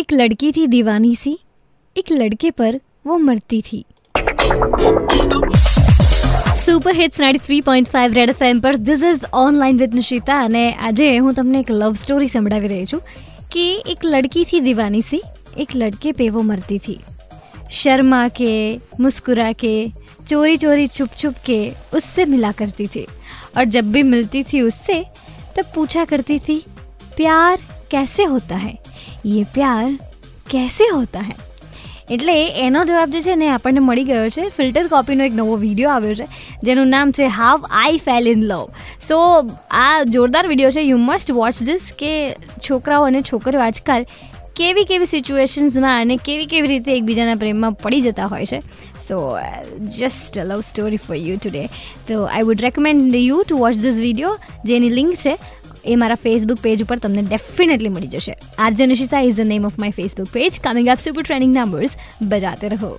एक लड़की थी दीवानी सी एक लड़के पर वो मरती थी super hits ninety three point five red FM પર this is online with Nishita અને આજે હું તમને એક લવ સ્ટોરી સંભળાવી રહી છું કે એક લડકી થી દીવાની સી એક લડકે પે વો મરતી થી શર્મા કે મુસ્કુરા કે ચોરી ચોરી छुप छुप के उससे मिला करती थी और जब भी मिलती थी उससे तब पूछा करती थी प्यार कैसे होता है યે પ્યાર કેસે હોતા હે એટલે એનો જવાબ જે છે ને આપણને મળી ગયો છે ફિલ્ટર કોપીનો એક નવો વિડીયો આવ્યો છે જેનું નામ છે how I fell in love so આ જોરદાર વિડીયો છે યુ મસ્ટ વોચ ધીસ કે છોકરાઓ અને છોકરીઓ આજકાલ કેવી કેવી સિચ્યુએશન્સમાં અને કેવી કેવી રીતે એકબીજાના પ્રેમમાં પડી જતા હોય છે so just love story for you today તો I would recommend you to watch this video જેની લિંક છે એ મારા ફેસબુક પેજ ઉપર તમને ડેફિનેટલી મળી જશે RJ Nishita is the name of my Facebook page coming up super trending numbers બજાતે રહો